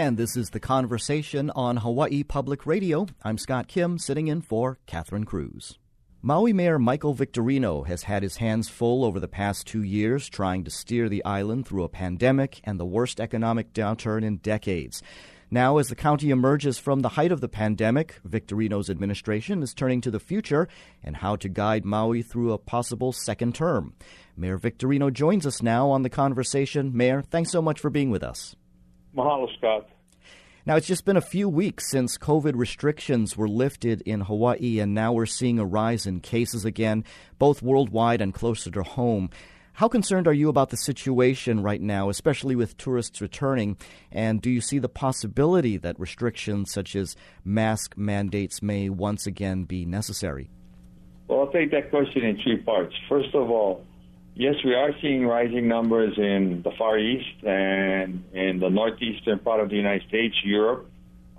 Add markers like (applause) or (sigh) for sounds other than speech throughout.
And this is The Conversation on Hawaii Public Radio. I'm Scott Kim, sitting in for Catherine Cruz. Maui Mayor Michael Victorino has had his hands full over the past two years trying to steer the island through a pandemic and the worst economic downturn in decades. Now, as the county emerges from the height of the pandemic, Victorino's administration is turning to the future and how to guide Maui through a possible second term. Mayor Victorino joins us now on the conversation. Mayor, thanks so much for being with us. Mahalo, Scott. Now, it's just been a few weeks since COVID restrictions were lifted in Hawaii, and now we're seeing a rise in cases again, both worldwide and closer to home. How concerned are you about the situation right now, especially with tourists returning? And do you see the possibility that restrictions such as mask mandates may once again be necessary? Well, I'll take that question in three parts. First of all, yes, we are seeing rising numbers in the Far East and in the northeastern part of the United States, Europe.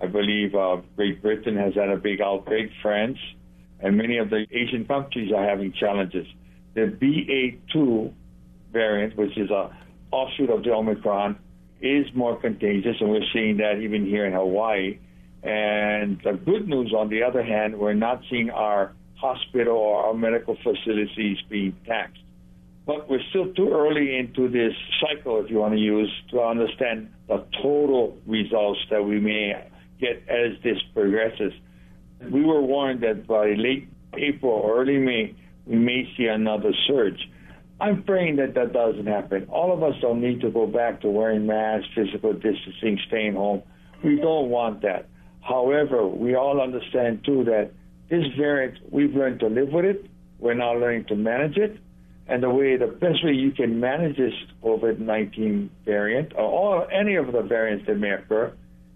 I believe uh, Great Britain has had a big outbreak, France, and many of the Asian countries are having challenges. The BA2 variant, which is a offshoot of the Omicron, is more contagious, and we're seeing that even here in Hawaii. And the good news, on the other hand, we're not seeing our hospital or our medical facilities being taxed. But we're still too early into this cycle, if you want to use, to understand the total results that we may get as this progresses. We were warned that by late April early May, we may see another surge. I'm praying that that doesn't happen. All of us don't need to go back to wearing masks, physical distancing, staying home. We don't want that. However, we all understand too that this variant, we've learned to live with it. We're now learning to manage it. And the way, the best way you can manage this COVID-19 variant, or all, any of the variants that may occur,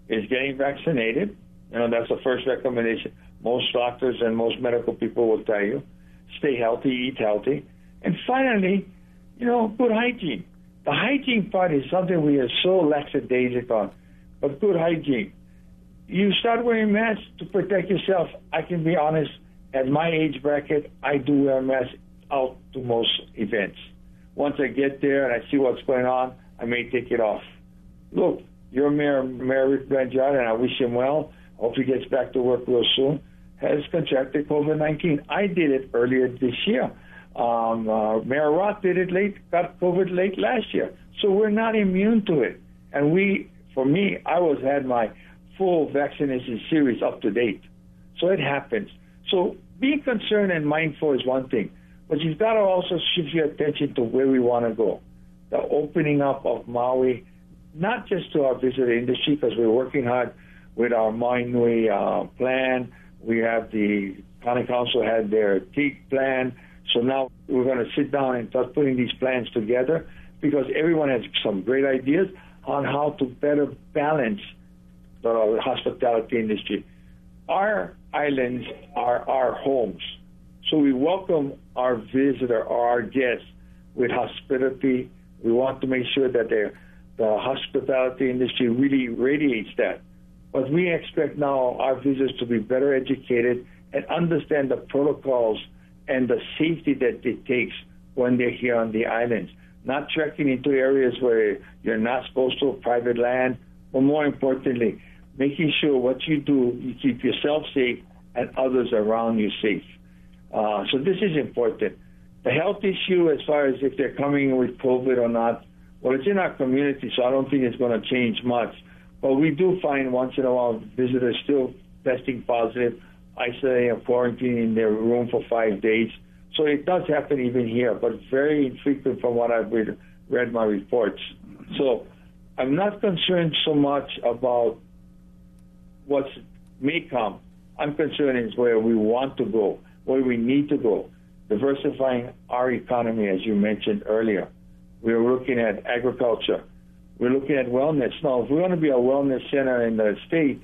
is getting vaccinated. You know, that's the first recommendation. Most doctors and most medical people will tell you, stay healthy, eat healthy and finally, you know, good hygiene. The hygiene part is something we are so lackadaisic on, but good hygiene. You start wearing masks to protect yourself. I can be honest, at my age bracket, I do wear a mask out to most events. Once I get there and I see what's going on, I may take it off. Look, your mayor, Mayor Rick Blangiardi, and I wish him well. Hope he gets back to work real soon. Has contracted COVID 19. I did it earlier this year. Um, uh, Mayor Roth did it late, got COVID late last year. So we're not immune to it. And we, for me, I was had my full vaccination series up to date. So it happens. So being concerned and mindful is one thing, but you've got to also shift your attention to where we want to go. The opening up of Maui, not just to our visitor industry, because we're working hard with our Mainui uh, plan. We have the county council had their TEAG plan so now we're going to sit down and start putting these plans together because everyone has some great ideas on how to better balance the hospitality industry. Our islands are our homes. So we welcome our visitor or our guests with hospitality. We want to make sure that the hospitality industry really radiates that. But we expect now our visitors to be better educated and understand the protocols and the safety that it takes when they're here on the islands. Not trekking into areas where you're not supposed to, private land, but more importantly, making sure what you do, you keep yourself safe and others around you safe. Uh, so this is important. The health issue, as far as if they're coming with COVID or not, well, it's in our community, so I don't think it's going to change much. But we do find once in a while visitors still testing positive isolating and quarantining in their room for five days. So it does happen even here, but very infrequent from what I've read, read my reports. So I'm not concerned so much about what may come. I'm concerned is where we want to go, where we need to go, diversifying our economy, as you mentioned earlier. We're looking at agriculture. We're looking at wellness. Now, if we want to be a wellness center in the state,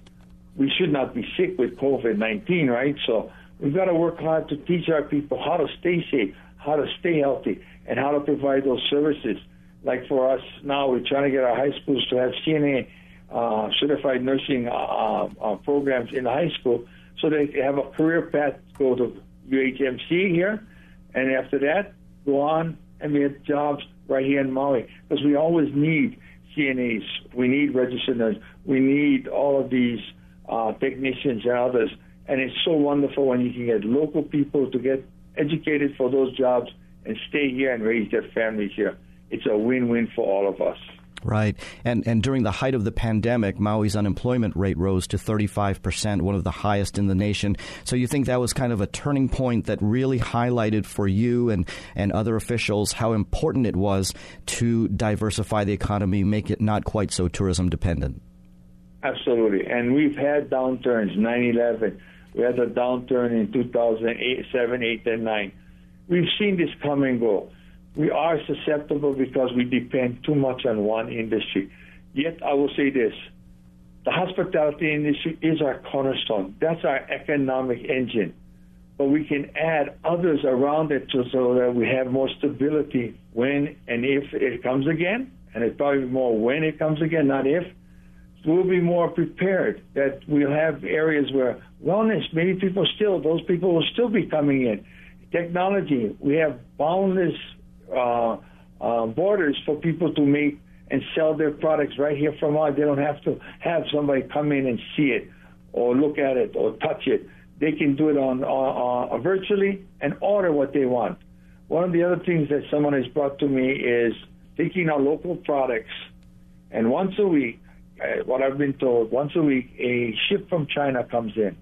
we should not be sick with COVID 19, right? So we've got to work hard to teach our people how to stay safe, how to stay healthy, and how to provide those services. Like for us now, we're trying to get our high schools to have CNA uh, certified nursing uh, uh, programs in the high school so they have a career path to go to UHMC here, and after that, go on and get jobs right here in Maui because we always need CNAs, we need registered nurses, we need all of these uh, technicians and others. And it's so wonderful when you can get local people to get educated for those jobs and stay here and raise their families here. It's a win-win for all of us. Right. And and during the height of the pandemic, Maui's unemployment rate rose to 35%, one of the highest in the nation. So you think that was kind of a turning point that really highlighted for you and, and other officials how important it was to diversify the economy, make it not quite so tourism dependent? Absolutely. And we've had downturns, 9-11. We had a downturn in 2008, 7, 8, and 9. We've seen this come and go we are susceptible because we depend too much on one industry. Yet, I will say this the hospitality industry is our cornerstone, that's our economic engine. But we can add others around it so that we have more stability when and if it comes again. And it's probably more when it comes again, not if. We'll be more prepared that we'll have areas where wellness, many people still, those people will still be coming in. Technology, we have boundless uh, uh, borders for people to make and sell their products right here from us. They don't have to have somebody come in and see it or look at it or touch it. They can do it on, on, on virtually and order what they want. One of the other things that someone has brought to me is taking our local products and once a week, uh, what I've been told, once a week, a ship from China comes in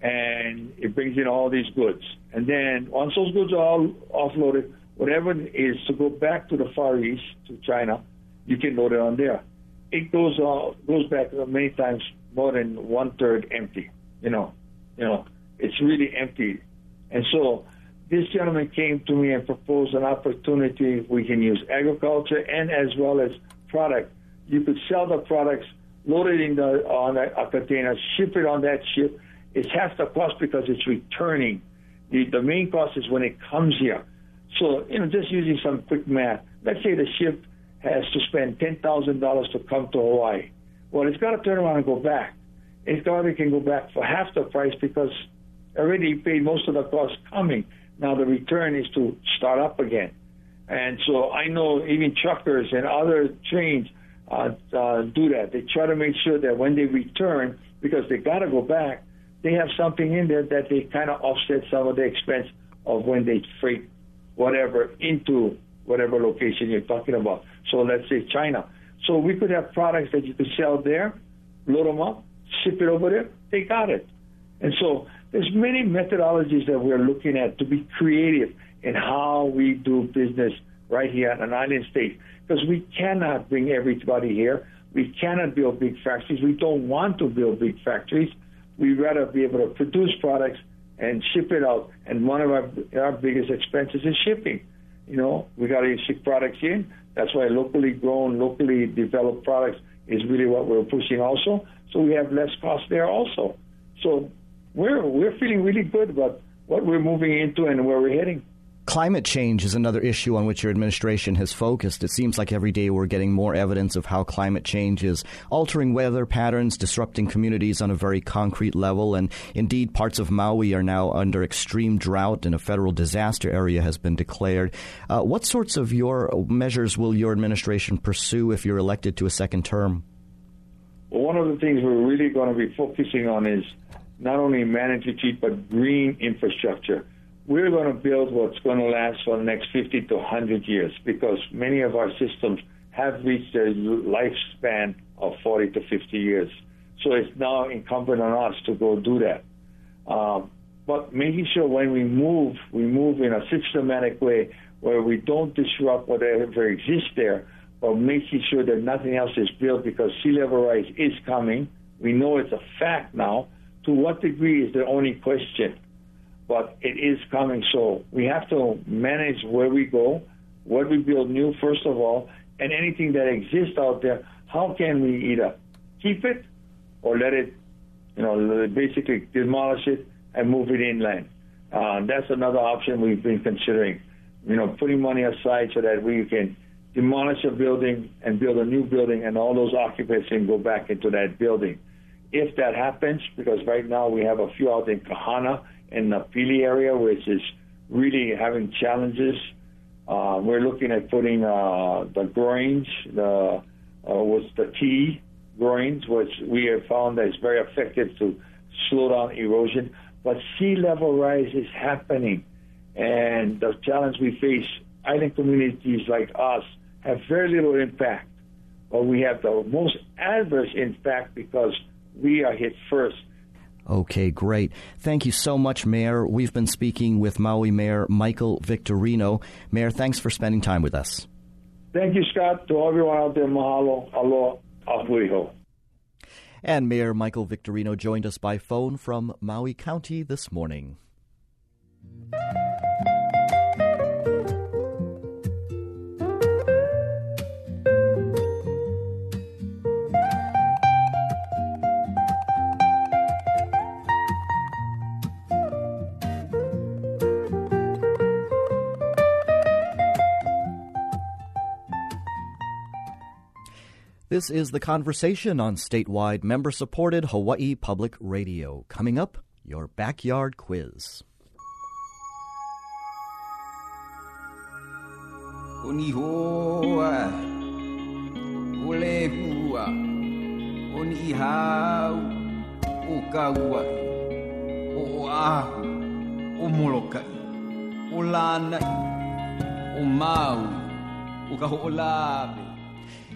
and it brings in all these goods. And then once those goods are all offloaded, whatever is to go back to the Far East, to China, you can load it on there. It goes uh, goes back many times more than one third empty. You know, you know, it's really empty. And so this gentleman came to me and proposed an opportunity. We can use agriculture and as well as product. You could sell the products, load it in the on a, a container, ship it on that ship. It's half the cost because it's returning. The, the main cost is when it comes here. So, you know, just using some quick math, let's say the ship has to spend $10,000 to come to Hawaii. Well, it's got to turn around and go back. It probably can go back for half the price because already paid most of the cost coming. Now the return is to start up again. And so I know even truckers and other trains uh, uh, do that. They try to make sure that when they return, because they got to go back, they have something in there that they kind of offset some of the expense of when they freight whatever into whatever location you're talking about. So let's say China. So we could have products that you could sell there, load them up, ship it over there. They got it. And so there's many methodologies that we're looking at to be creative in how we do business right here in an island state because we cannot bring everybody here. We cannot build big factories. We don't want to build big factories. We'd rather be able to produce products and ship it out. And one of our, our biggest expenses is shipping. You know, we got to ship products in. That's why locally grown, locally developed products is really what we're pushing also. So we have less cost there also. So we're we're feeling really good about what we're moving into and where we're heading. Climate change is another issue on which your administration has focused. It seems like every day we're getting more evidence of how climate change is altering weather patterns, disrupting communities on a very concrete level, and indeed parts of Maui are now under extreme drought and a federal disaster area has been declared. Uh, what sorts of your measures will your administration pursue if you're elected to a second term? Well, one of the things we're really going to be focusing on is not only managing heat, but green infrastructure we're going to build what's going to last for the next 50 to 100 years because many of our systems have reached their lifespan of 40 to 50 years. So it's now incumbent on us to go do that. Um, but making sure when we move, we move in a systematic way where we don't disrupt whatever exists there, but making sure that nothing else is built because sea level rise is coming. We know it's a fact now. To what degree is the only question? But it is coming. So we have to manage where we go, what we build new, first of all, and anything that exists out there. How can we either keep it or let it, you know, basically demolish it and move it inland? Uh, that's another option we've been considering. You know, putting money aside so that we can demolish a building and build a new building, and all those occupants can go back into that building. If that happens, because right now we have a few out in Kahana in the Pili area, which is really having challenges. Uh, we're looking at putting uh, the groins, the uh, was the tea growings, which we have found that is very effective to slow down erosion. But sea level rise is happening, and the challenge we face, island communities like us, have very little impact. But we have the most adverse impact because we are hit first. Okay, great. Thank you so much, Mayor. We've been speaking with Maui Mayor Michael Victorino. Mayor, thanks for spending time with us. Thank you, Scott. To everyone out there, mahalo, aloha, ahuiho. And Mayor Michael Victorino joined us by phone from Maui County this morning. This is The Conversation on statewide member supported Hawaii Public Radio. Coming up, your backyard quiz.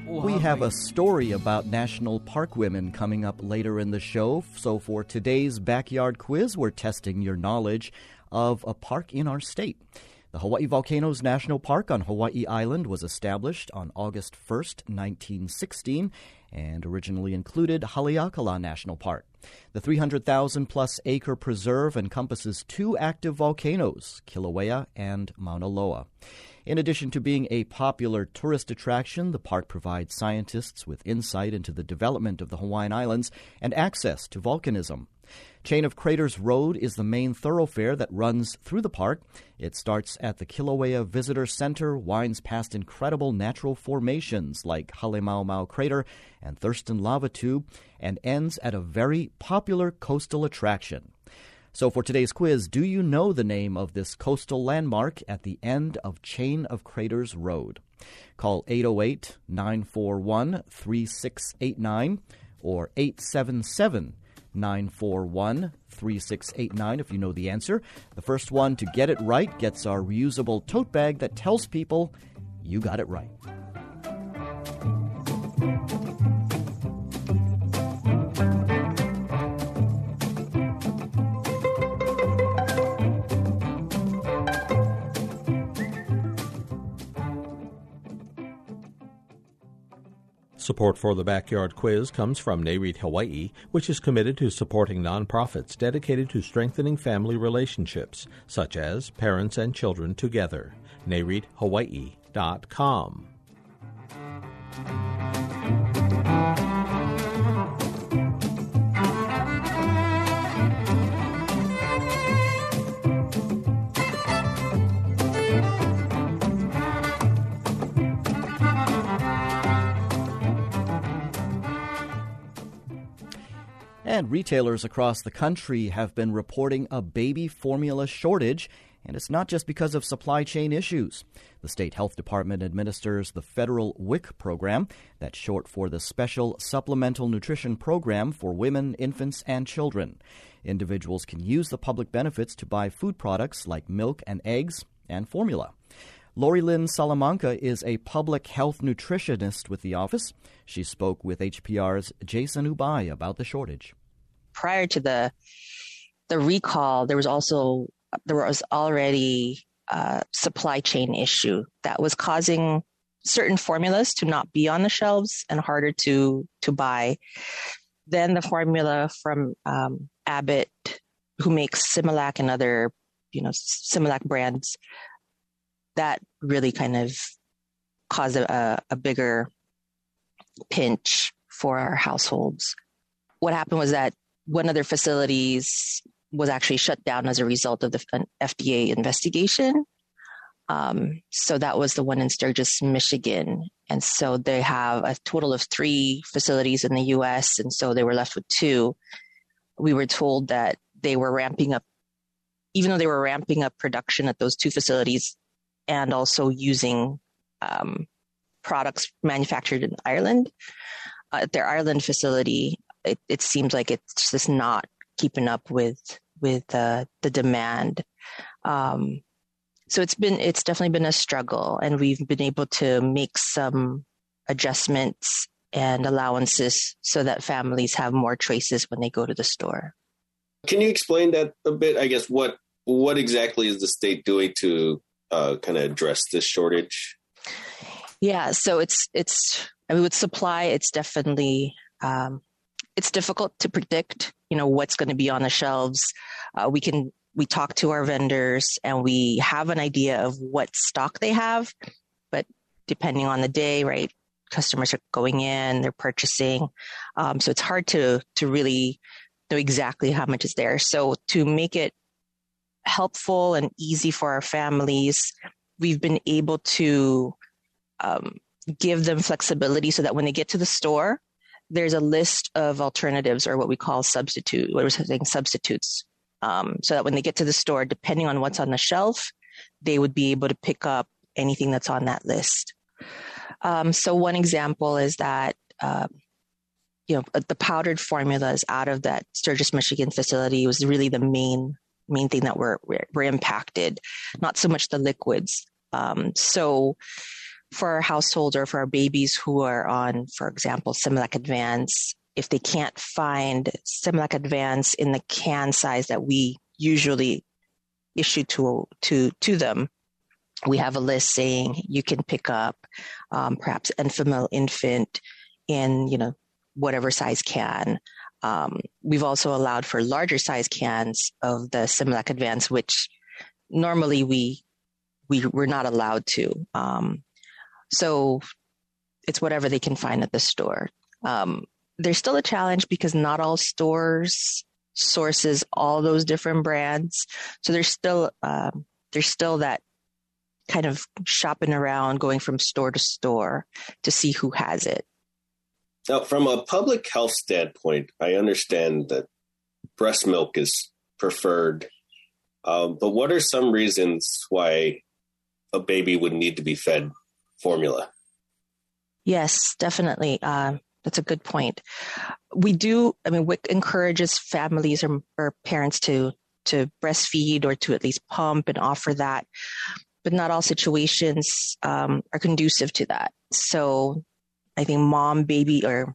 We have a story about national park women coming up later in the show. So, for today's backyard quiz, we're testing your knowledge of a park in our state. The Hawaii Volcanoes National Park on Hawaii Island was established on August 1st, 1916, and originally included Haleakala National Park. The 300,000 plus acre preserve encompasses two active volcanoes, Kilauea and Mauna Loa. In addition to being a popular tourist attraction, the park provides scientists with insight into the development of the Hawaiian Islands and access to volcanism. Chain of Craters Road is the main thoroughfare that runs through the park. It starts at the Kilauea Visitor Center, winds past incredible natural formations like Halemaumau Crater and Thurston Lava Tube, and ends at a very popular coastal attraction. So, for today's quiz, do you know the name of this coastal landmark at the end of Chain of Craters Road? Call 808 941 3689 or 877 941 3689 if you know the answer. The first one to get it right gets our reusable tote bag that tells people you got it right. Support for the Backyard Quiz comes from NAREIT Hawaii, which is committed to supporting nonprofits dedicated to strengthening family relationships, such as Parents and Children Together. NAREITHawaii.com. And retailers across the country have been reporting a baby formula shortage, and it's not just because of supply chain issues. The state health department administers the federal WIC program, that's short for the Special Supplemental Nutrition Program for Women, Infants, and Children. Individuals can use the public benefits to buy food products like milk and eggs and formula. Lori Lynn Salamanca is a public health nutritionist with the office. She spoke with HPR's Jason Ubay about the shortage prior to the the recall, there was also there was already a supply chain issue that was causing certain formulas to not be on the shelves and harder to to buy. Then the formula from um, Abbott, who makes Similac and other you know Similac brands, that really kind of caused a, a bigger pinch for our households. What happened was that one of their facilities was actually shut down as a result of the FDA investigation. Um, so that was the one in Sturgis, Michigan. And so they have a total of three facilities in the US. And so they were left with two. We were told that they were ramping up, even though they were ramping up production at those two facilities and also using um, products manufactured in Ireland. Uh, at their Ireland facility, it, it seems like it's just not keeping up with with uh, the demand. Um, so it's been it's definitely been a struggle, and we've been able to make some adjustments and allowances so that families have more choices when they go to the store. Can you explain that a bit? I guess what what exactly is the state doing to uh, kind of address this shortage? Yeah, so it's it's I mean with supply, it's definitely um, it's difficult to predict. You know what's going to be on the shelves. Uh, we can we talk to our vendors and we have an idea of what stock they have, but depending on the day, right? Customers are going in, they're purchasing, um, so it's hard to to really know exactly how much is there. So to make it helpful and easy for our families, we've been able to um, give them flexibility so that when they get to the store, there's a list of alternatives or what we call substitute, what we're saying substitutes. Um, so that when they get to the store, depending on what's on the shelf, they would be able to pick up anything that's on that list. Um, so one example is that uh, you know the powdered formulas out of that Sturgis, Michigan facility was really the main main thing that were were impacted, not so much the liquids. Um, so for our household or for our babies who are on, for example, Similac Advance, if they can't find Similac Advance in the can size that we usually issue to to to them, we have a list saying you can pick up um, perhaps Enfamil infant in you know whatever size can. Um, we've also allowed for larger size cans of the Similac Advance, which normally we we were not allowed to. Um, so it's whatever they can find at the store. Um, there's still a challenge because not all stores sources all those different brands. So there's still um, there's still that kind of shopping around, going from store to store to see who has it. Now, from a public health standpoint, I understand that breast milk is preferred, um, but what are some reasons why a baby would need to be fed formula? Yes, definitely. Uh, that's a good point. We do. I mean, WIC encourages families or, or parents to to breastfeed or to at least pump and offer that, but not all situations um, are conducive to that. So I think mom baby or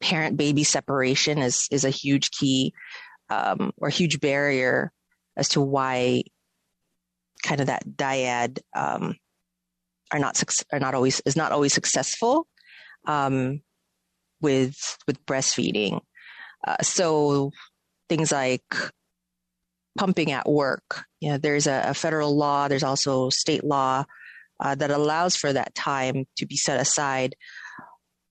parent baby separation is is a huge key um, or huge barrier as to why kind of that dyad um, are not are not always is not always successful um, with with breastfeeding. Uh, so things like pumping at work. You know, there's a, a federal law. There's also state law uh, that allows for that time to be set aside.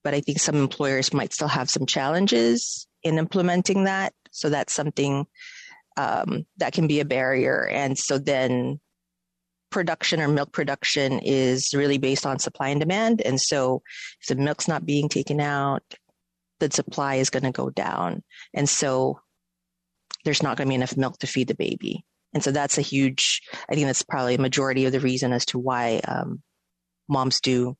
But I think some employers might still have some challenges in implementing that. So that's something um, that can be a barrier. And so then production or milk production is really based on supply and demand. And so if the milk's not being taken out, the supply is going to go down. And so there's not going to be enough milk to feed the baby. And so that's a huge, I think that's probably a majority of the reason as to why um, moms do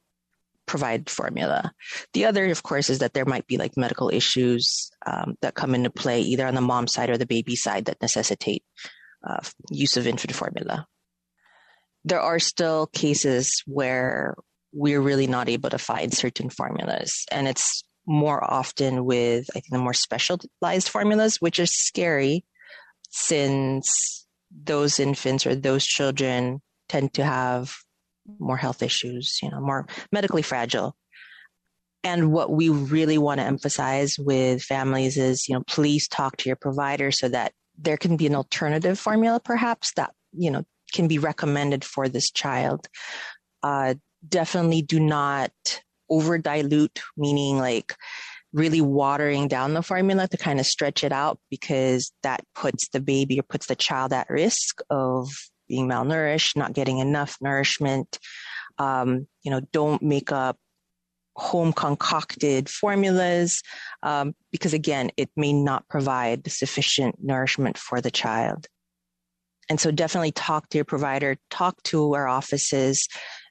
provide formula. The other, of course, is that there might be like medical issues um, that come into play either on the mom side or the baby side that necessitate uh, use of infant formula. There are still cases where we're really not able to find certain formulas, and it's more often with I think the more specialized formulas, which is scary since those infants or those children tend to have more health issues, you know, more medically fragile. And what we really want to emphasize with families is, you know, please talk to your provider so that there can be an alternative formula perhaps that, you know, can be recommended for this child. Uh, definitely do not over dilute, meaning like really watering down the formula to kind of stretch it out because that puts the baby or puts the child at risk of being malnourished, not getting enough nourishment. Um, you know, don't make up home concocted formulas um, because again, it may not provide sufficient nourishment for the child. And so definitely talk to your provider, talk to our offices,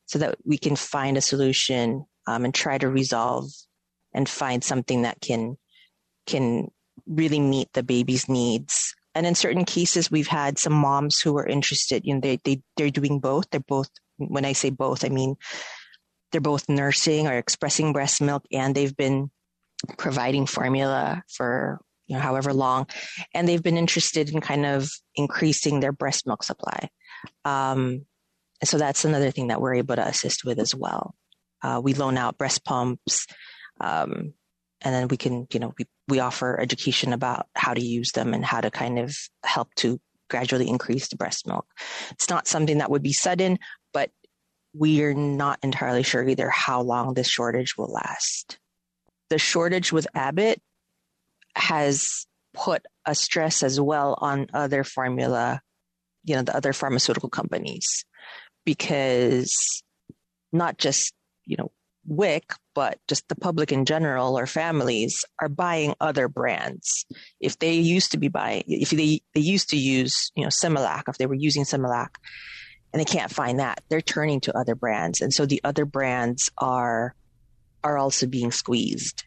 so that we can find a solution um, and try to resolve and find something that can can really meet the baby's needs. And in certain cases, we've had some moms who are interested. You know, they they they're doing both. They're both. When I say both, I mean they're both nursing or expressing breast milk, and they've been providing formula for you know however long, and they've been interested in kind of increasing their breast milk supply. Um, so that's another thing that we're able to assist with as well. Uh, we loan out breast pumps, um, and then we can, you know, we, we offer education about how to use them and how to kind of help to gradually increase the breast milk. It's not something that would be sudden, but we're not entirely sure either how long this shortage will last. The shortage with Abbott has put a stress as well on other formula, you know, the other pharmaceutical companies, because not just, you know, WIC, but just the public in general or families are buying other brands. If they used to be buying, if they, they used to use, you know, Similac, if they were using Similac and they can't find that, they're turning to other brands. And so the other brands are, are also being squeezed.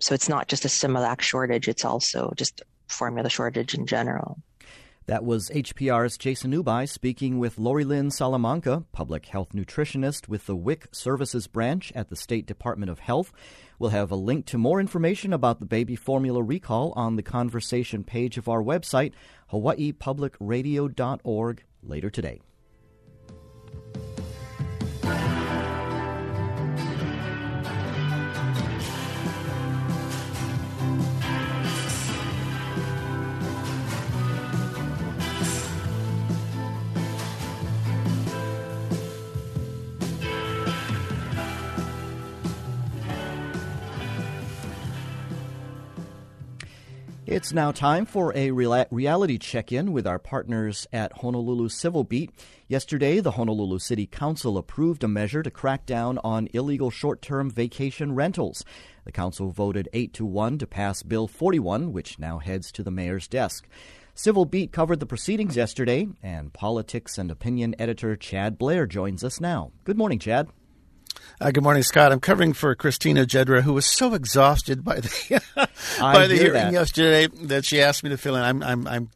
So it's not just a Similac shortage, it's also just formula shortage in general. That was HPR's Jason Ubay speaking with Lori Lynn Salamanca, public health nutritionist with the WIC Services Branch at the State Department of Health. We'll have a link to more information about the baby formula recall on the conversation page of our website, hawaiipublicradio.org, later today. It's now time for a reality check in with our partners at Honolulu Civil Beat. Yesterday, the Honolulu City Council approved a measure to crack down on illegal short term vacation rentals. The council voted 8 to 1 to pass Bill 41, which now heads to the mayor's desk. Civil Beat covered the proceedings yesterday, and politics and opinion editor Chad Blair joins us now. Good morning, Chad. Uh, good morning, Scott. I'm covering for Christina Jedra, who was so exhausted by the (laughs) by the hearing that. yesterday that she asked me to fill in. I'm, I'm I'm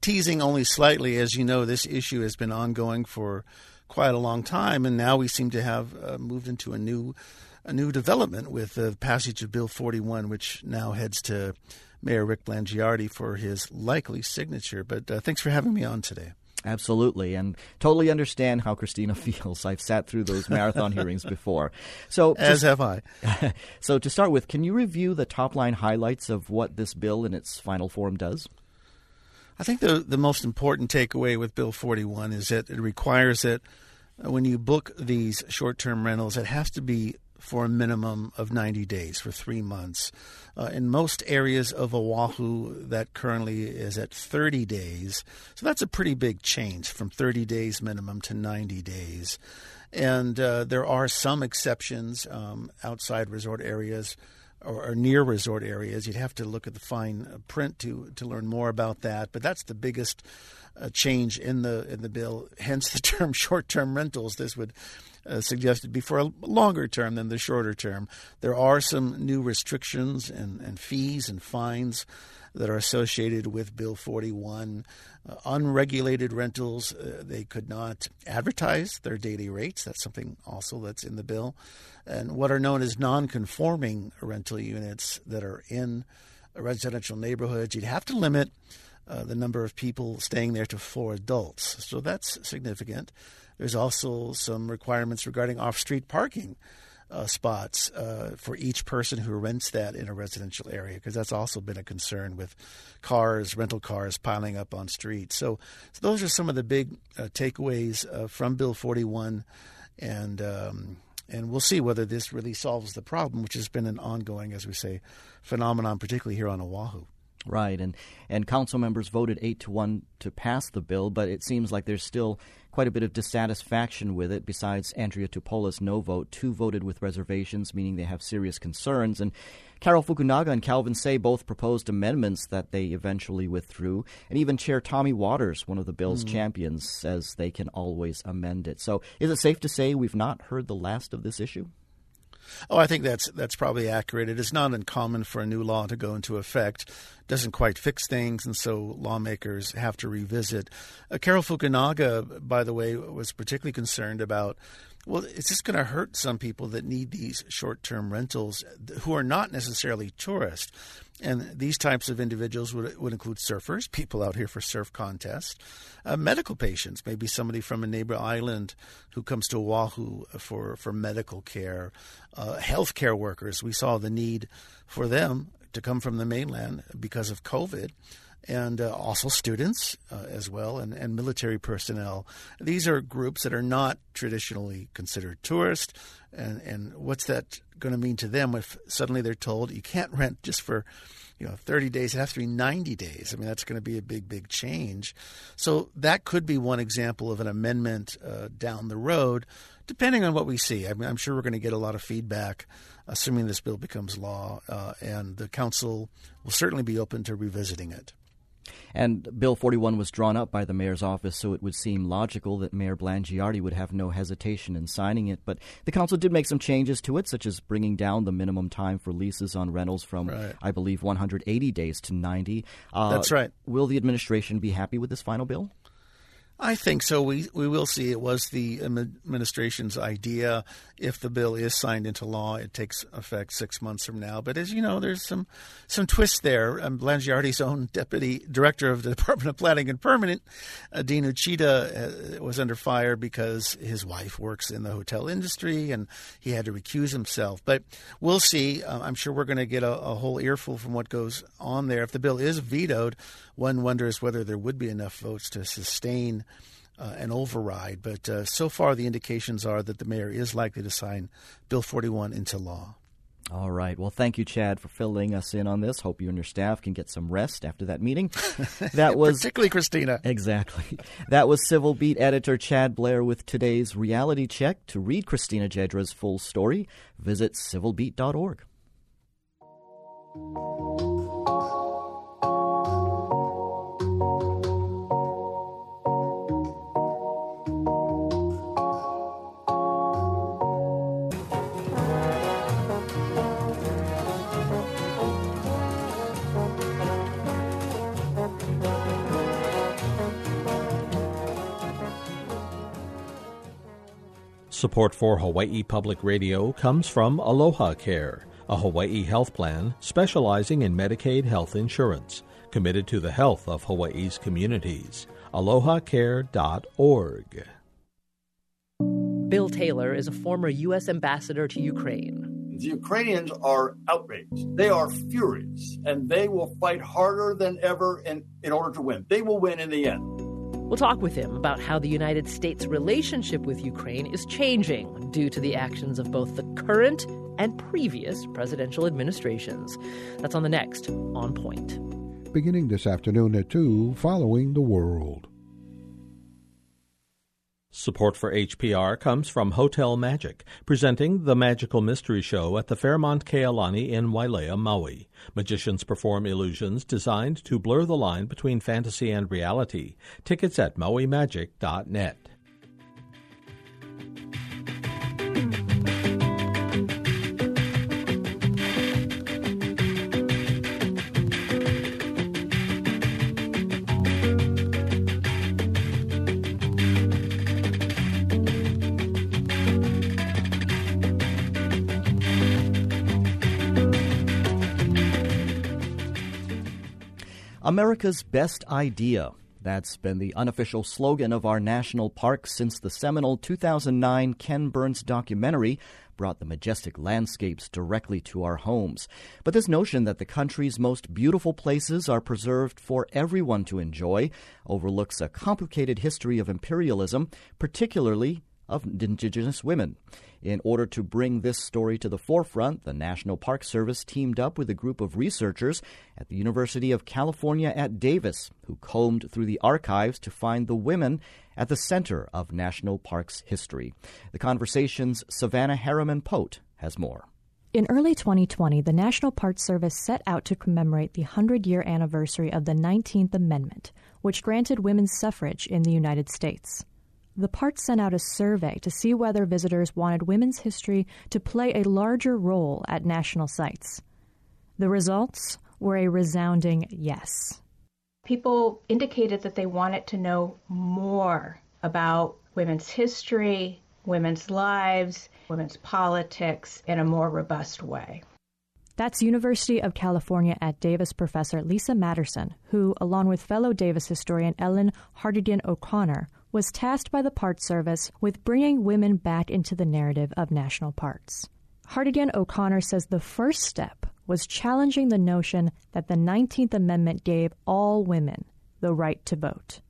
teasing only slightly, as you know. This issue has been ongoing for quite a long time, and now we seem to have uh, moved into a new a new development with the passage of Bill 41, which now heads to Mayor Rick Blangiardi for his likely signature. But uh, thanks for having me on today. Absolutely, and totally understand how Christina (laughs) feels. I've sat through those marathon hearings before. So, as have I. (laughs) so, to start with, can you review the top line highlights of what this bill in its final form does? I think the the most important takeaway with Bill 41 is that it requires that uh, when you book these short term rentals, it has to be for a minimum of 90 days, for three months. Uh, in most areas of Oahu, that currently is at 30 days. So that's a pretty big change from 30 days minimum to 90 days. And uh, there are some exceptions um, outside resort areas or, or, near resort areas. You'd have to look at the fine print to, to learn more about that. But that's the biggest uh, change in the in the bill. Hence the (laughs) term short term rentals. This would uh, suggested before a longer term than the shorter term. There are some new restrictions and, and fees and fines that are associated with Bill 41. Uh, unregulated rentals, uh, they could not advertise their daily rates. That's something also that's in the bill. And what are known as non conforming rental units that are in residential neighborhoods, you'd have to limit uh, the number of people staying there to four adults. So that's significant. There's also some requirements regarding off street parking. Uh, spots uh, for each person who rents that in a residential area, because that's also been a concern with cars, rental cars piling up on streets. So, so those are some of the big uh, takeaways uh, from Bill 41, and um, and we'll see whether this really solves the problem, which has been an ongoing, as we say, phenomenon, particularly here on Oahu. Right, and and council members voted eight to one to pass the bill, but it seems like there's still quite a bit of dissatisfaction with it. Besides Andria Tupola's no vote, two voted with reservations, meaning they have serious concerns. And Carol Fukunaga and Calvin Say both proposed amendments that they eventually withdrew. And even Chair Tommy Waters, one of the bill's mm. champions, says they can always amend it. So is it safe to say we've not heard the last of this issue? Oh, I think that's that's probably accurate. It is not uncommon for a new law to go into effect. Doesn't quite fix things, and so lawmakers have to revisit. Uh, Carol Fukunaga, by the way, was particularly concerned about well, it's just going to hurt some people that need these short term rentals who are not necessarily tourists. And these types of individuals would, would include surfers, people out here for surf contests, uh, medical patients, maybe somebody from a neighbor island who comes to Oahu for, for medical care, uh, healthcare workers. We saw the need for them to come from the mainland because of COVID and uh, also students uh, as well, and, and military personnel. These are groups that are not traditionally considered tourist. And, and what's that going to mean to them if suddenly they're told you can't rent just for you know 30 days? It has to be 90 days. I mean that's going to be a big big change. So that could be one example of an amendment uh, down the road depending on what we see. I mean, i'm sure we're going to get a lot of feedback assuming this bill becomes law uh, and the council will certainly be open to revisiting it and Bill 41 was drawn up by the mayor's office, so it would seem logical that Mayor Blangiardi would have no hesitation in signing it. But the council did make some changes to it, such as bringing down the minimum time for leases on rentals from, right. I believe, 180 days to 90. Uh, That's right. Will the administration be happy with this final bill? I think so. We we will see. It was the administration's idea. If the bill is signed into law, it takes effect six months from now. But as you know, there's some some twists there. Um, Blangiardi's own deputy director of the (laughs) Department of Planning and Permitting, uh, Dean Uchida, uh, was under fire because his wife works in the hotel industry and he had to recuse himself. But we'll see. Uh, I'm sure we're going to get a, a whole earful from what goes on there. If the bill is vetoed, one wonders whether there would be enough votes to sustain uh, an override. But uh, so far, the indications are that the mayor is likely to sign Bill 41 into law. All right. Well, thank you, Chad, for filling us in on this. Hope you and your staff can get some rest after that meeting. (laughs) That was particularly Christina. Exactly. That was Civil Beat editor Chad Blair with today's reality check. To read Christina Jedra's full story, visit civilbeat.org. Support for Hawaii Public Radio comes from Aloha Care, a Hawaii health plan specializing in Medicaid health insurance, committed to the health of Hawaii's communities. AlohaCare.org. Bill Taylor is a former U.S. ambassador to Ukraine. The Ukrainians are outraged. They are furious, and they will fight harder than ever in, in order to win. They will win in the end. We'll talk with him about how the United States' relationship with Ukraine is changing due to the actions of both the current and previous presidential administrations. That's on the next On Point. Beginning this afternoon at 2, following the world. Support for HPR comes from Hotel Magic, presenting the Magical Mystery Show at the Fairmont Kealani in Wailea, Maui. Magicians perform illusions designed to blur the line between fantasy and reality. Tickets at mauimagic.net. America's Best Idea. That's been the unofficial slogan of our national parks since the seminal 2009 Ken Burns documentary brought the majestic landscapes directly to our homes. But this notion that the country's most beautiful places are preserved for everyone to enjoy overlooks a complicated history of imperialism, particularly of indigenous women. In order to bring this story to the forefront, the National Park Service teamed up with a group of researchers at the University of California at Davis who combed through the archives to find the women at the center of national parks history. The conversation's Savannah Harriman Pote has more. In early 2020, the National Park Service set out to commemorate the 100 year anniversary of the 19th Amendment, which granted women's suffrage in the United States. The park sent out a survey to see whether visitors wanted women's history to play a larger role at national sites. The results were a resounding yes. People indicated that they wanted to know more about women's history, women's lives, women's politics in a more robust way. That's University of California at Davis professor Lisa Materson, who, along with fellow Davis historian Ellen Hartigan O'Connor, was tasked by the Park Service with bringing women back into the narrative of national parks. Hartigan O'Connor says the first step was challenging the notion that the 19th Amendment gave all women the right to vote.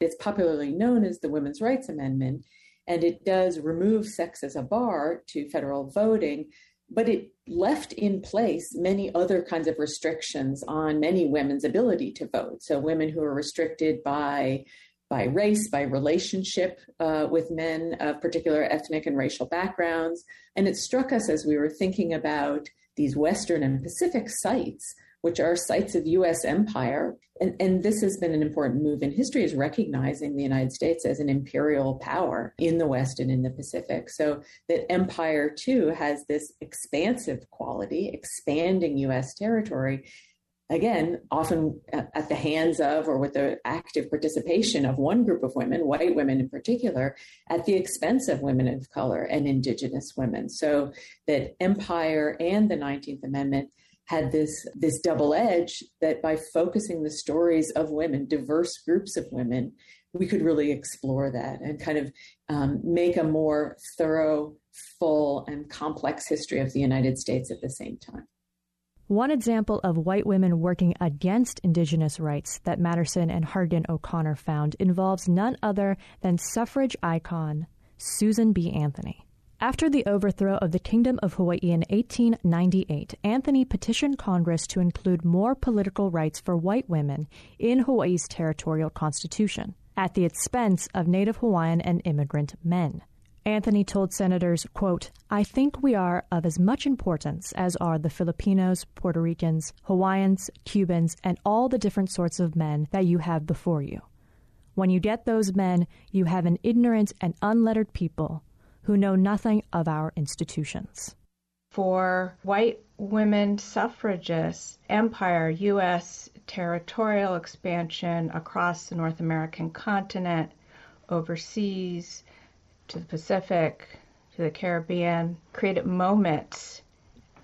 It's popularly known as the Women's Rights Amendment, and it does remove sex as a bar to federal voting, but it left in place many other kinds of restrictions on many women's ability to vote. So, women who are restricted by by race, by relationship uh, with men of particular ethnic and racial backgrounds. And it struck us as we were thinking about these Western and Pacific sites, which are sites of US empire. And, and this has been an important move in history, is recognizing the United States as an imperial power in the West and in the Pacific. So that empire too has this expansive quality, expanding US territory again, often at the hands of or with the active participation of one group of women, white women in particular, at the expense of women of color and indigenous women. So that empire and the 19th Amendment had this this double edge that by focusing the stories of women, diverse groups of women, we could really explore that and kind of um, make a more thorough, full, and complex history of the United States at the same time. One example of white women working against Indigenous rights that Materson and Hartigan O'Connor found involves none other than suffrage icon Susan B. Anthony. After the overthrow of the Kingdom of Hawaii in 1898, Anthony petitioned Congress to include more political rights for white women in Hawaii's territorial constitution, at the expense of Native Hawaiian and immigrant men. Anthony told senators, quote, I think we are of as much importance as are the Filipinos, Puerto Ricans, Hawaiians, Cubans, and all the different sorts of men that you have before you. When you get those men, you have an ignorant and unlettered people who know nothing of our institutions. For white women suffragists, empire, U.S. territorial expansion across the North American continent, overseas, to the Pacific, to the Caribbean, created moments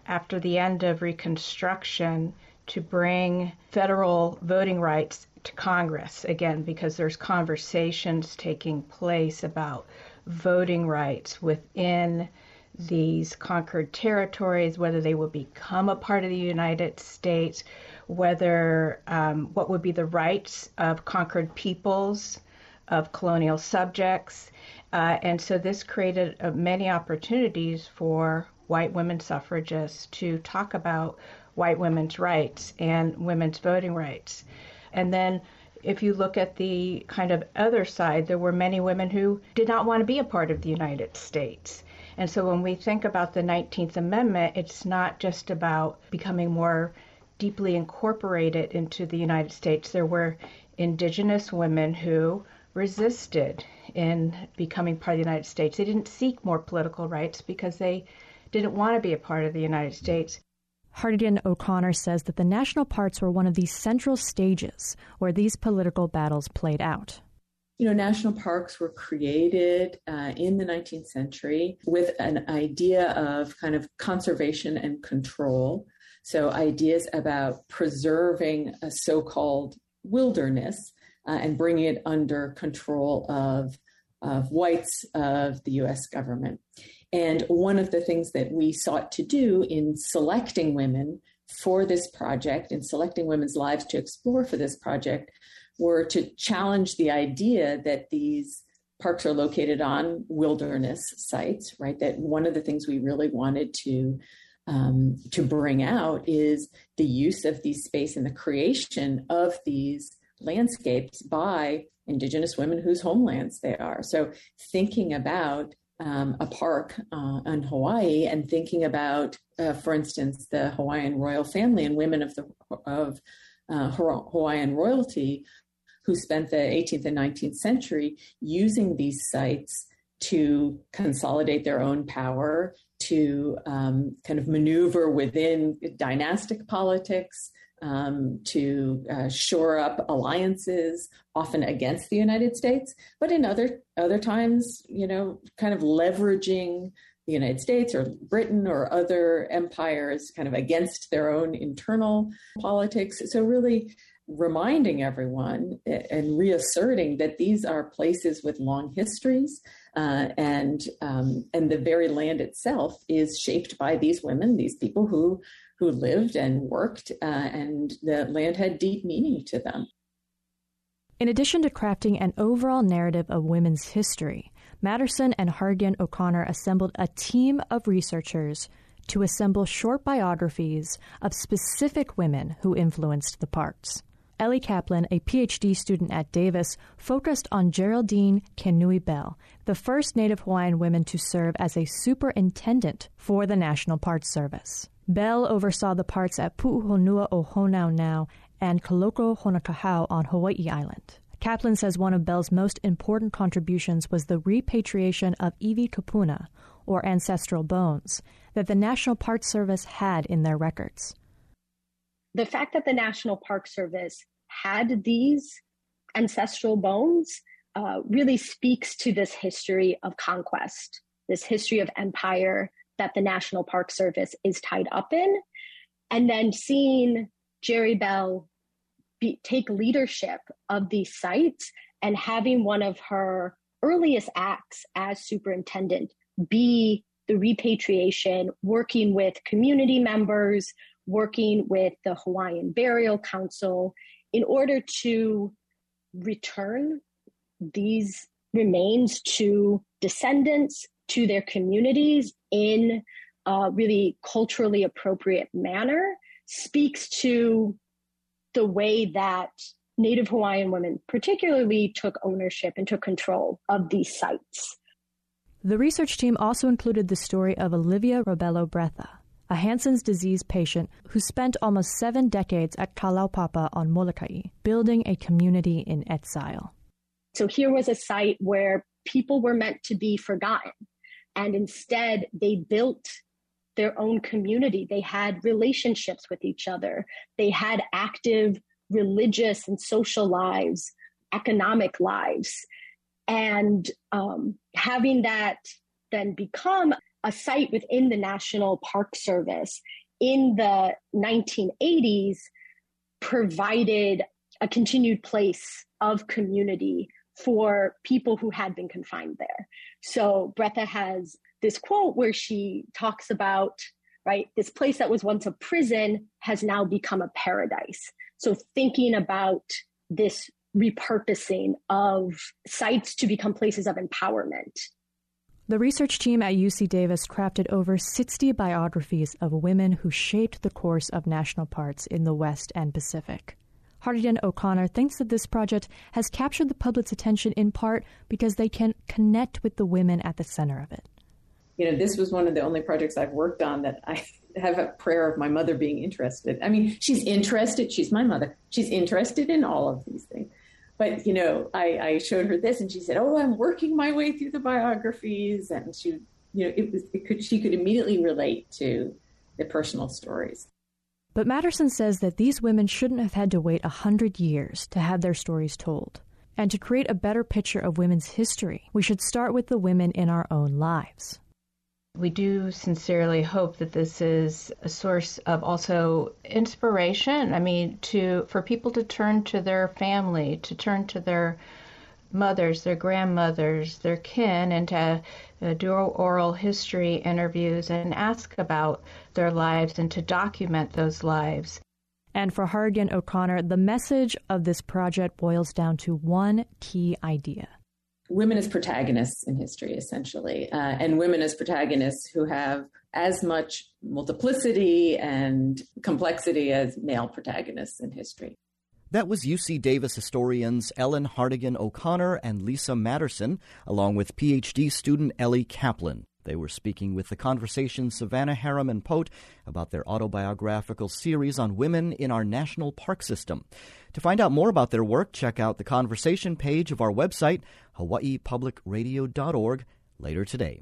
after the end of Reconstruction to bring federal voting rights to Congress. Again because there's conversations taking place about voting rights within these conquered territories, whether they will become a part of the United States, whether um, what would be the rights of conquered peoples, of colonial subjects, uh, and so this created uh, many opportunities for white women suffragists to talk about white women's rights and women's voting rights. And then if you look at the kind of other side, there were many women who did not want to be a part of the United States. And so when we think about the 19th Amendment, it's not just about becoming more deeply incorporated into the United States. There were indigenous women who resisted in becoming part of the United States. They didn't seek more political rights because they didn't want to be a part of the United States. Hartigan O'Connor says that the national parks were one of the central stages where these political battles played out. You know, national parks were created uh, in the 19th century with an idea of kind of conservation and control. So, ideas about preserving a so called wilderness uh, and bringing it under control of, of whites of the US government. And one of the things that we sought to do in selecting women for this project in selecting women's lives to explore for this project were to challenge the idea that these parks are located on wilderness sites, right? That one of the things we really wanted to um, to bring out is the use of these space and the creation of these landscapes by indigenous women whose homelands they are. So thinking about um, a park uh, in Hawaii and thinking about, uh, for instance, the Hawaiian royal family and women of the of uh, Hawaiian royalty who spent the 18th and 19th century using these sites to consolidate their own power, to um, kind of maneuver within dynastic politics, um, to uh, shore up alliances, often against the United States, but in other other times, you know, kind of leveraging the United States or Britain or other empires, kind of against their own internal politics. So really reminding everyone and reasserting that these are places with long histories, uh, and um, and the very land itself is shaped by these women, these people who who lived and worked, uh, and the land had deep meaning to them. In addition to crafting an overall narrative of women's history, Materson and Hartigan O'Connor assembled a team of researchers to assemble short biographies of specific women who influenced the parks. Ellie Kaplan, a PhD student at Davis, focused on Geraldine Kanui Bell, the first Native Hawaiian woman to serve as a superintendent for the National Park Service. Bell oversaw the parts at Pu'uhonua o Honaunau and Kaloko Honokohau on Hawaii Island. Kaplan says one of Bell's most important contributions was the repatriation of iwi kupuna, or ancestral bones, that the National Park Service had in their records. The fact that the National Park Service had these ancestral bones uh, really speaks to this history of conquest, this history of empire that the National Park Service is tied up in. And then seeing Jerry Bell be, take leadership of these sites and having one of her earliest acts as superintendent be the repatriation, working with community members, working with the Hawaiian Burial Council in order to return these remains to descendants, to their communities in a really culturally appropriate manner speaks to the way that Native Hawaiian women particularly took ownership and took control of these sites. The research team also included the story of Olivia Robello Breitha, a Hansen's disease patient who spent almost seven decades at Kalaupapa on Molokai, building a community in exile. So here was a site where people were meant to be forgotten. And instead, they built their own community. They had relationships with each other. They had active religious and social lives, economic lives. And um, having that then become a site within the National Park Service in the 1980s provided a continued place of community for people who had been confined there. So Breitha has this quote where she talks about, right, this place that was once a prison has now become a paradise. So thinking about this repurposing of sites to become places of empowerment. The research team at UC Davis crafted over 60 biographies of women who shaped the course of national parks in the West and Pacific. Hartigan O'Connor thinks that this project has captured the public's attention in part because they can connect with the women at the center of it. You know, this was one of the only projects I've worked on that I have a prayer of my mother being interested. I mean, she's interested. She's my mother. She's interested in all of these things. But you know, I, I showed her this, and she said, "Oh, I'm working my way through the biographies," and she, you know, it was it could she could immediately relate to the personal stories. But Materson says that these women shouldn't have had to wait a hundred years to have their stories told. And to create a better picture of women's history, we should start with the women in our own lives. We do sincerely hope that this is a source of also inspiration. I mean, to for people to turn to their family, to turn to their mothers, their grandmothers, their kin, and to uh, do oral history interviews and ask about their lives and to document those lives. And for Hartigan O'Connor, the message of this project boils down to one key idea. women as protagonists in history, essentially, uh, and women as protagonists who have as much multiplicity and complexity as male protagonists in history. That was UC Davis historians Ellen Hartigan O'Connor and Lisa Materson, along with PhD student Ellie Kaplan. They were speaking with the conversation Savannah Harriman Pote about their autobiographical series on women in our national park system. To find out more about their work, check out the conversation page of our website, hawaiipublicradio.org, later today.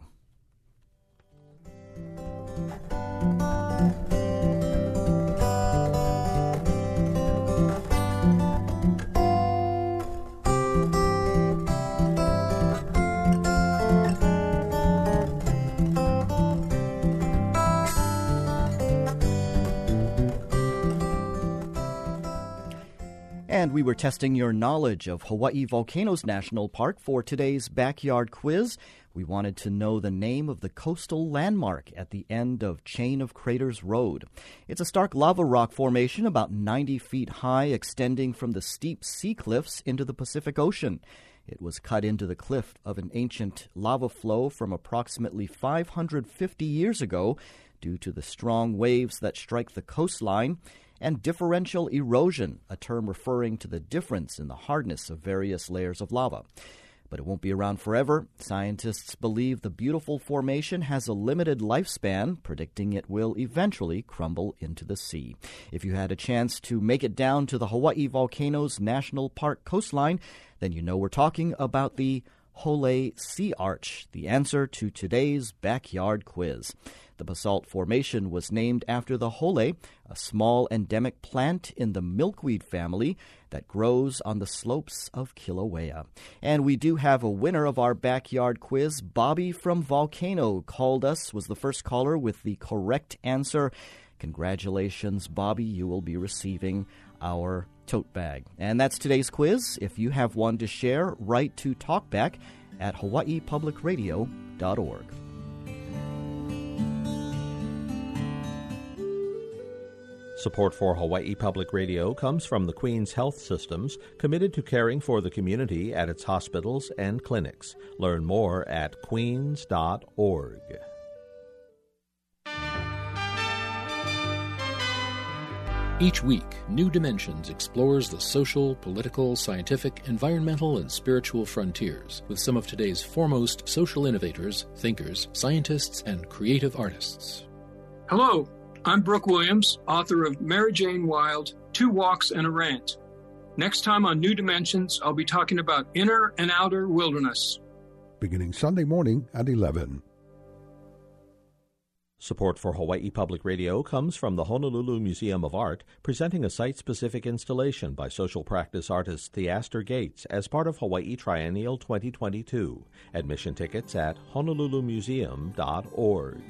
And we were testing your knowledge of Hawaii Volcanoes National Park for today's backyard quiz. We wanted to know the name of the coastal landmark at the end of Chain of Craters Road. It's a stark lava rock formation about 90 feet high, extending from the steep sea cliffs into the Pacific Ocean. It was cut into the cliff of an ancient lava flow from approximately 550 years ago due to the strong waves that strike the coastline and differential erosion, a term referring to the difference in the hardness of various layers of lava. But it won't be around forever. Scientists believe the beautiful formation has a limited lifespan, predicting it will eventually crumble into the sea. If you had a chance to make it down to the Hawaii Volcanoes National Park coastline, then you know we're talking about the Holei Sea Arch, the answer to today's backyard quiz. The basalt formation was named after the holei, a small endemic plant in the milkweed family that grows on the slopes of Kilauea. And we do have a winner of our backyard quiz. Bobby from Volcano called us, was the first caller with the correct answer. Congratulations, Bobby. You will be receiving our tote bag. And that's today's quiz. If you have one to share, write to talkback at hawaiipublicradio.org. Support for Hawaii Public Radio comes from the Queen's Health Systems, committed to caring for the community at its hospitals and clinics. Learn more at queens.org. Each week, New Dimensions explores the social, political, scientific, environmental, and spiritual frontiers with some of today's foremost social innovators, thinkers, scientists, and creative artists. Hello, I'm Brooke Williams, author of Mary Jane Wild Two Walks and a Rant. Next time on New Dimensions, I'll be talking about inner and outer wilderness. Beginning Sunday morning at 11. Support for Hawaii Public Radio comes from the Honolulu Museum of Art, presenting a site specific installation by social practice artist Theaster Gates as part of Hawaii Triennial 2022. Admission tickets at honolulumuseum.org.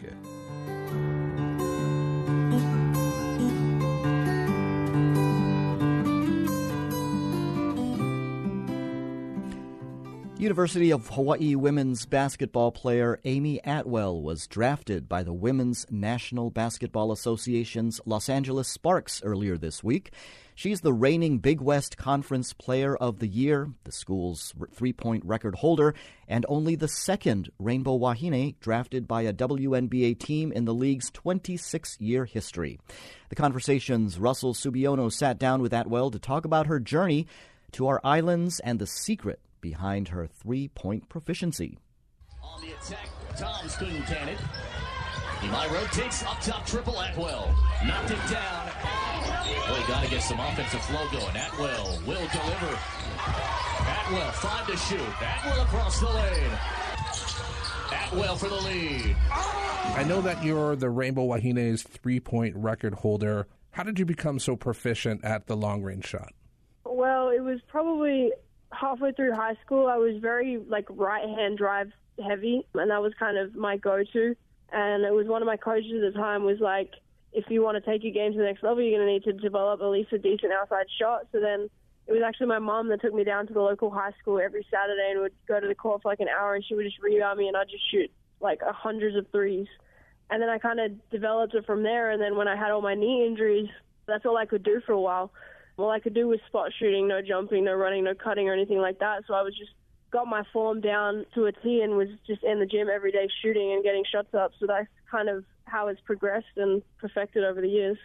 University of Hawaii women's basketball player Amy Atwell was drafted by the Women's National Basketball Association's Los Angeles Sparks earlier this week. She's the reigning Big West Conference Player of the Year, the school's three point record holder, and only the second Rainbow Wahine drafted by a WNBA team in the league's 26 year history. The conversation's Russell Subiono sat down with Atwell to talk about her journey to our islands and the secret behind her three point proficiency. On the attack, Tom Spoon can it. Eli rotates up top, triple Atwell. Knocked it down. Well, got to get some offensive flow going. Atwell will deliver. Atwell, five to shoot. Atwell across the lane. Atwell for the lead. I know that you're the Rainbow Wahine's three point record holder. How did you become so proficient at the long range shot? Well, it was probably halfway through high school, I was very like right hand drive heavy, and that was kind of my go to. And it was one of my coaches at the time was like, if you want to take your game to the next level, you're going to need to develop at least a decent outside shot. So then it was actually my mom that took me down to the local high school every Saturday and would go to the court for like an hour, and she would just rebound me, and I'd just shoot like hundreds of threes. And then I kind of developed it from there. And then when I had all my knee injuries, that's all I could do for a while all I could do was spot shooting, no jumping, no running, no cutting or anything like that. So I was just got my form down to a T and was just in the gym every day shooting and getting shots up. So that's kind of how it's progressed and perfected over the years.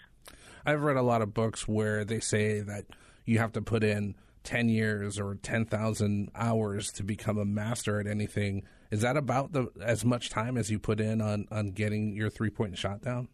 I've read a lot of books where they say that you have to put in 10 years or 10,000 hours to become a master at anything. Is that about the as much time as you put in on, on getting your three point shot down?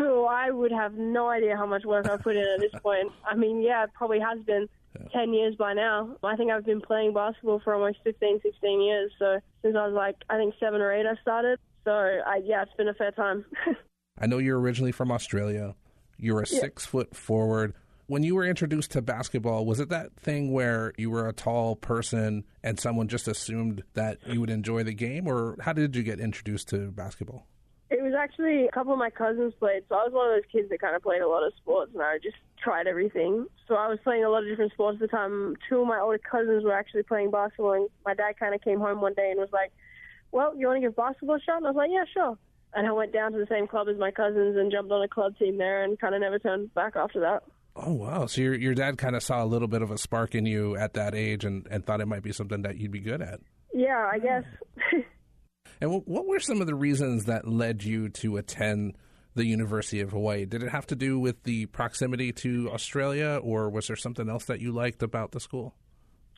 Oh, I would have no idea how much work I put in at this (laughs) point. I mean, yeah, it probably has been yeah. 10 years by now. I think I've been playing basketball for almost 15, 16 years. So since I was like, I think seven or eight, I started. So I, yeah, it's been a fair time. (laughs) I know you're originally from Australia. You're a yeah. six foot forward. When you were introduced to basketball, was it that thing where you were a tall person and someone just assumed that you would enjoy the game, or how did you get introduced to basketball? Actually a couple of my cousins played, so I was one of those kids that kind of played a lot of sports, and I just tried everything. So I was playing a lot of different sports at the time. Two of my older cousins were actually playing basketball, and my dad kind of came home one day and was like, "Well, you want to give basketball a shot?" And I was like, "Yeah, sure." And I went down to the same club as my cousins and jumped on a club team there, and kind of never turned back after that. Oh wow! So your your dad kind of saw a little bit of a spark in you at that age, and and thought it might be something that you'd be good at. Yeah, I guess. (laughs) And what were some of the reasons that led you to attend the University of Hawaii? Did it have to do with the proximity to Australia, or was there something else that you liked about the school?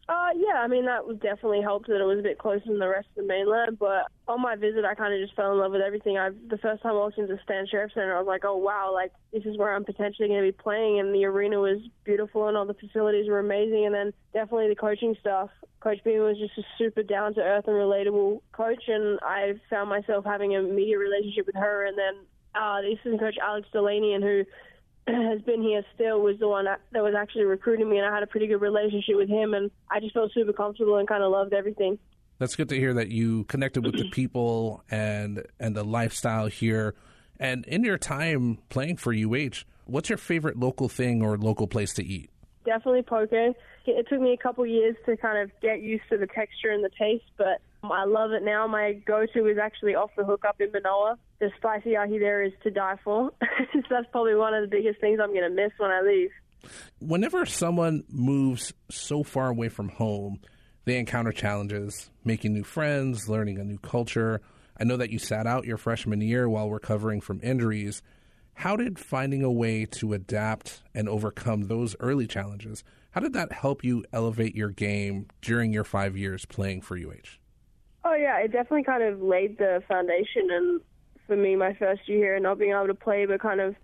Uh, yeah, I mean that definitely helped that it was a bit closer than the rest of the mainland. But on my visit, I kind of just fell in love with everything. I the first time I walked into Stan Sheriff Center, I was like, oh wow, like this is where I'm potentially going to be playing. And the arena was beautiful, and all the facilities were amazing. And then definitely the coaching staff. Coach Beam was just a super down to earth and relatable coach, and I found myself having a immediate relationship with her. And then uh, the assistant coach Alex Delaney, and who has been here still was the one that was actually recruiting me, and I had a pretty good relationship with him, and I just felt super comfortable and kind of loved everything. That's good to hear that you connected with the (clears throat) people and and the lifestyle here. And in your time playing for UH, what's your favorite local thing or local place to eat? Definitely poke. It took me a couple years to kind of get used to the texture and the taste, but I love it now. My go-to is actually off the hook up in Manoa. The spicy ahi there is to die for. (laughs) that's probably one of the biggest things I'm going to miss when I leave. Whenever someone moves so far away from home, they encounter challenges, making new friends, learning a new culture. I know that you sat out your freshman year while recovering from injuries. How did finding a way to adapt and overcome those early challenges, how did that help you elevate your game during your five years playing for UH? Oh yeah, it definitely kind of laid the foundation, and for me, my first year here, not being able to play, but kind of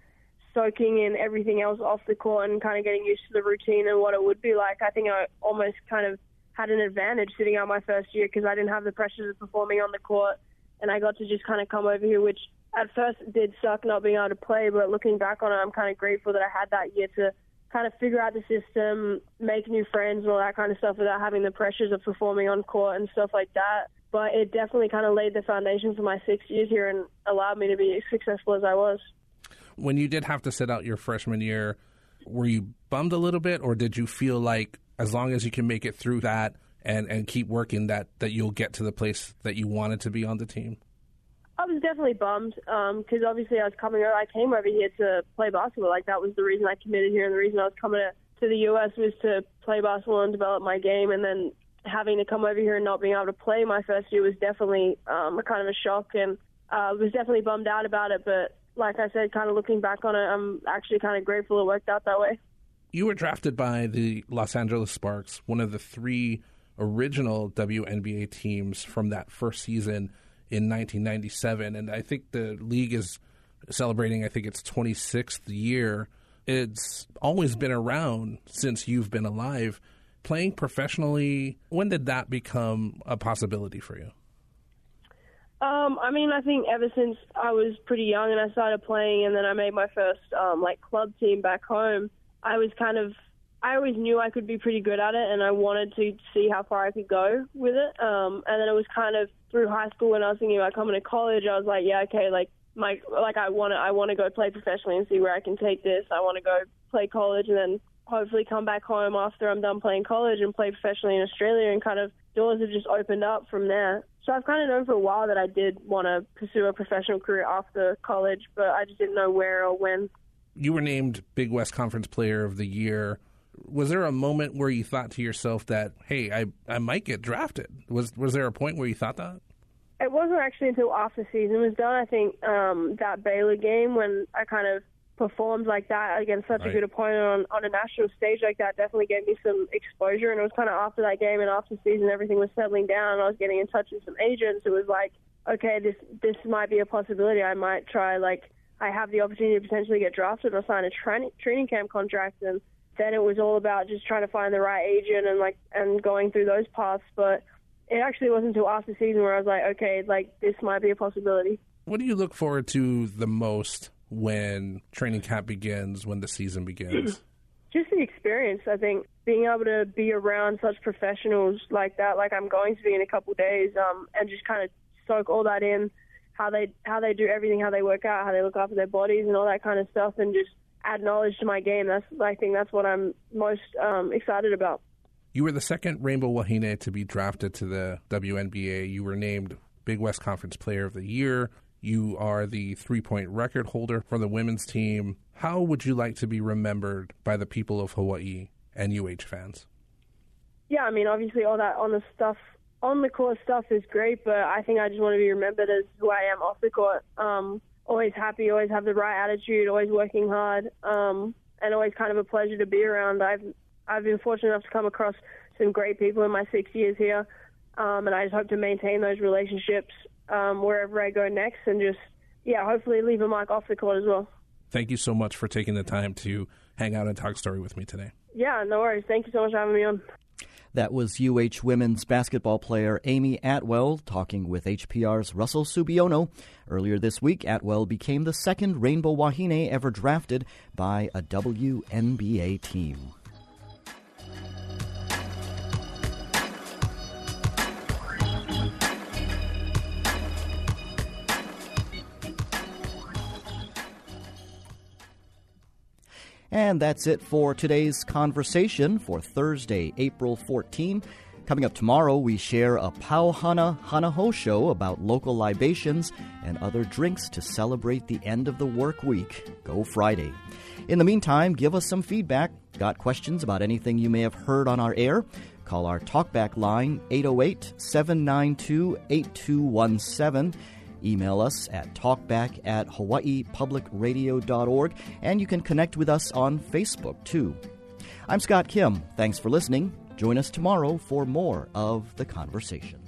soaking in everything else off the court and kind of getting used to the routine and what it would be like. I think I almost kind of had an advantage sitting out my first year because I didn't have the pressures of performing on the court, and I got to just kind of come over here, which at first did suck not being able to play, but looking back on it, I'm kind of grateful that I had that year to kind of figure out the system, make new friends, and all that kind of stuff without having the pressures of performing on court and stuff like that but it definitely kind of laid the foundation for my six years here and allowed me to be as successful as I was. When you did have to sit out your freshman year, were you bummed a little bit, or did you feel like as long as you can make it through that and, and keep working, that, that you'll get to the place that you wanted to be on the team? I was definitely bummed because um, obviously I was coming over. I came over here to play basketball. Like that was the reason I committed here, and the reason I was coming to, to the U.S. was to play basketball and develop my game. And then having to come over here and not being able to play my first year was definitely um, a kind of a shock, and I uh, was definitely bummed out about it. But like I said, kind of looking back on it, I'm actually kind of grateful it worked out that way. You were drafted by the Los Angeles Sparks, one of the three original WNBA teams from that first season in 1997, and I think the league is celebrating. I think its 26th year. It's always been around since you've been alive playing professionally, when did that become a possibility for you? Um, I mean, I think ever since I was pretty young and I started playing, and then I made my first um, like club team back home. I was kind of, I always knew I could be pretty good at it, and I wanted to see how far I could go with it. Um, and then it was kind of through high school when I was thinking about coming to college. I was like, yeah, okay, like my like I want to I want to go play professionally and see where I can take this. I want to go play college, and then hopefully come back home after I'm done playing college and play professionally in Australia and kind of doors have just opened up from there. So I've kind of known for a while that I did want to pursue a professional career after college, but I just didn't know where or when. You were named Big West Conference Player of the Year was there a moment where you thought to yourself that, hey, I, I might get drafted? Was was there a point where you thought that? It wasn't actually until after the season was done. I think um, that Baylor game when I kind of performed like that against such right. a good opponent on, on a national stage like that definitely gave me some exposure. And it was kind of after that game and after the season, everything was settling down. And I was getting in touch with some agents. It was like, okay, this this might be a possibility. I might try like I have the opportunity to potentially get drafted or sign a training training camp contract and then it was all about just trying to find the right agent and like and going through those paths. But it actually wasn't until after the season where I was like, okay, like this might be a possibility. What do you look forward to the most when training camp begins, when the season begins? (clears throat) just the experience. I think being able to be around such professionals like that, like I'm going to be in a couple of days, um, and just kind of soak all that in, how they how they do everything, how they work out, how they look after their bodies, and all that kind of stuff, and just add knowledge to my game. That's I think that's what I'm most um, excited about. You were the second Rainbow Wahine to be drafted to the WNBA. You were named Big West Conference Player of the Year. You are the three point record holder for the women's team. How would you like to be remembered by the people of Hawaii and UH fans? Yeah, I mean, obviously, all that on the stuff, on the court stuff is great, but I think I just want to be remembered as who I am off the court. Um, always happy, always have the right attitude, always working hard, um, and always kind of a pleasure to be around. I've I've been fortunate enough to come across some great people in my six years here, um, and I just hope to maintain those relationships um, wherever I go next, and just yeah, hopefully leave a mark off the court as well. Thank you so much for taking the time to hang out and talk story with me today. Yeah, no worries. Thank you so much for having me on. That was UH women's basketball player Amy Atwell talking with HPR's Russell Subiono. Earlier this week, Atwell became the second Rainbow Wahine ever drafted by a WNBA team. And that's it for today's conversation for Thursday, April 14. Coming up tomorrow, we share a Pauhana Hanaho show about local libations and other drinks to celebrate the end of the work week. Go Friday. In the meantime, give us some feedback. Got questions about anything you may have heard on our air? Call our talkback line 808 792 8217 Email us at talkback at hawaiipublicradio.org, and you can connect with us on Facebook too. I'm Scott Kim. Thanks for listening. Join us tomorrow for more of the conversation.